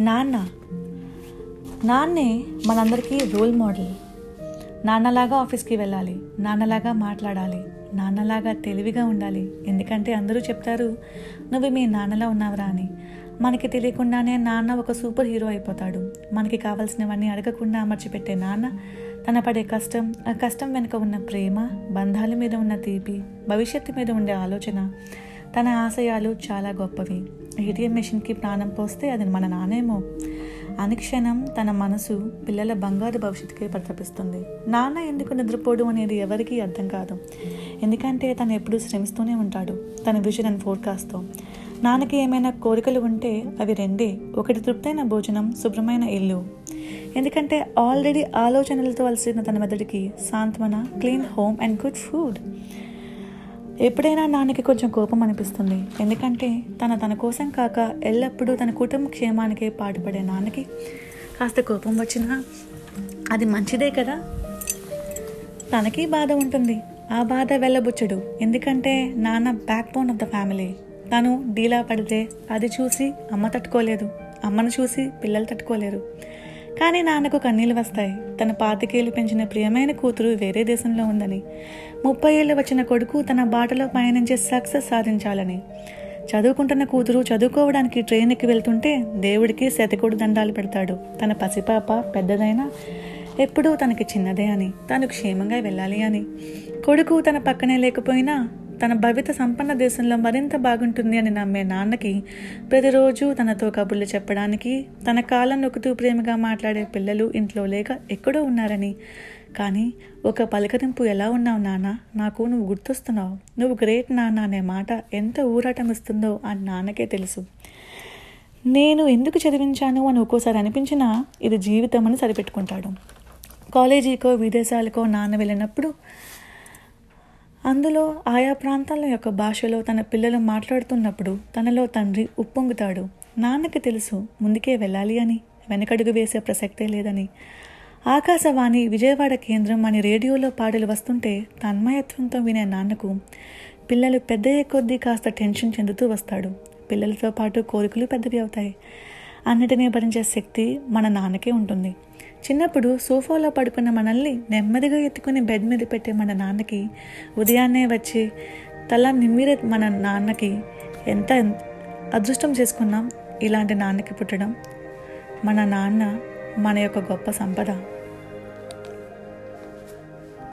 నాన్న. నాన్నే మనందరికీ రోల్ మోడల్. నాన్నలాగా ఆఫీస్కి వెళ్ళాలి నాన్నలాగా మాట్లాడాలి నాన్నలాగా తెలివిగా ఉండాలి. ఎందుకంటే అందరూ చెప్తారు నువ్వు మీ నాన్నలా ఉన్నావురా అని. మనకి తెలియకుండానే నాన్న ఒక సూపర్ హీరో అయిపోతాడు. మనకి కావాల్సినవన్నీ అడగకుండా అమర్చిపెట్టే నాన్న తన పడే కష్టం ఆ కష్టం వెనుక ఉన్న ప్రేమ బంధాల మీద ఉన్న తీపి భవిష్యత్తు మీద ఉండే ఆలోచన తన ఆశయాలు చాలా గొప్పవి. ఏటీఎం మెషిన్కి ప్రాణం పోస్తే అది మన నానేమో. అనుక్షణం తన మనసు పిల్లల బంగారు భవిష్యత్తుకే ప్రతపిస్తుంది. నాన్న ఎందుకు నిద్రపోడు అనేది ఎవరికీ అర్థం కాదు. ఎందుకంటే తను ఎప్పుడూ శ్రమిస్తూనే ఉంటాడు. తన విజన్ అండ్ ఫోర్కాస్ట్తో నాన్నకి ఏమైనా కోరికలు ఉంటే అవి రెండే. ఒకటి తృప్తైన భోజనం శుభ్రమైన ఇల్లు. ఎందుకంటే ఆల్రెడీ ఆలోచనలతో అలసిన తన మెదడికి సాంత్వన clean home and good food ఎప్పుడైనా నాన్నకి కొంచెం కోపం అనిపిస్తుంది. ఎందుకంటే తన తన కోసం కాక ఎల్లప్పుడూ తన కుటుంబ క్షేమానికే పాటుపడే నాన్నకి కాస్త కోపం వచ్చినా అది మంచిదే కదా? తనకి బాధ ఉంటుంది. ఆ బాధ వెళ్ళబుచ్చడు. ఎందుకంటే నాన్న backbone of the family తను డీలా పడితే అది చూసి అమ్మ తట్టుకోలేదు. అమ్మను చూసి పిల్లలు తట్టుకోలేరు. కానీ నాన్నకు కన్నీళ్ళు వస్తాయి. తన పాతికేళ్ళు పెంచిన ప్రియమైన కూతురు వేరే దేశంలో ఉందని ముప్పై ఏళ్ళు వచ్చిన కొడుకు తన బాటలో పయనించే సక్సెస్ సాధించాలని. చదువుకుంటున్న కూతురు చదువుకోవడానికి ట్రైన్కి వెళ్తుంటే దేవుడికి శతకుడు దండాలు పెడతాడు. తన పసిపాప పెద్దదైనా ఎప్పుడూ తనకి చిన్నదే అని తను క్షేమంగా వెళ్ళాలి అని. కొడుకు తన పక్కనే లేకపోయినా తన భవిత సంపన్న దేశంలో మరింత బాగుంటుంది అని నమ్మే నాన్నకి ప్రతిరోజు తనతో కబుర్లు చెప్పడానికి తన కాలం నొక్కుతూ ప్రేమగా మాట్లాడే పిల్లలు ఇంట్లో లేక ఎక్కడో ఉన్నారని. కానీ ఒక పలకరింపు ఎలా ఉన్నావు నాన్న? నాకు నువ్వు గుర్తొస్తున్నావు. నువ్వు గ్రేట్ నాన్న అనే మాట ఎంత ఊరాటం ఇస్తుందో అని నాన్నకే తెలుసు. నేను ఎందుకు చదివించాను అని ఒక్కోసారి అనిపించినా ఇది జీవితం అని సరిపెట్టుకుంటాడు. కాలేజీకో విదేశాలకో నాన్న వెళ్ళినప్పుడు అందులో ఆయా ప్రాంతాల యొక్క భాషలో తన పిల్లలు మాట్లాడుతున్నప్పుడు తనలో తండ్రి ఉప్పొంగుతాడు. నాన్నకి తెలుసు ముందుకే వెళ్ళాలి అని వెనకడుగు వేసే ప్రసక్తే లేదని. ఆకాశవాణి విజయవాడ కేంద్రం అని రేడియోలో పాటలు వస్తుంటే తన్మయత్వంతో వినే నాన్నకు పిల్లలు పెద్దయ్యే కొద్దీ కాస్త టెన్షన్ చెందుతూ వస్తాడు. పిల్లలతో పాటు కోరికలు పెద్దవి అవుతాయి. అన్నిటినీ భరించే శక్తి మన నాన్నకే ఉంటుంది. చిన్నప్పుడు సోఫాలో పడుకున్న మనల్ని నెమ్మదిగా ఎత్తుకుని బెడ్ మీద పెట్టే మన నాన్నకి ఉదయాన్నే వచ్చి తల నిమ్మిరే మన నాన్నకి ఎంత అదృష్టం చేసుకున్నాం ఇలాంటి నాన్నకి పుట్టడం. మన నాన్న మన యొక్క గొప్ప సంపద.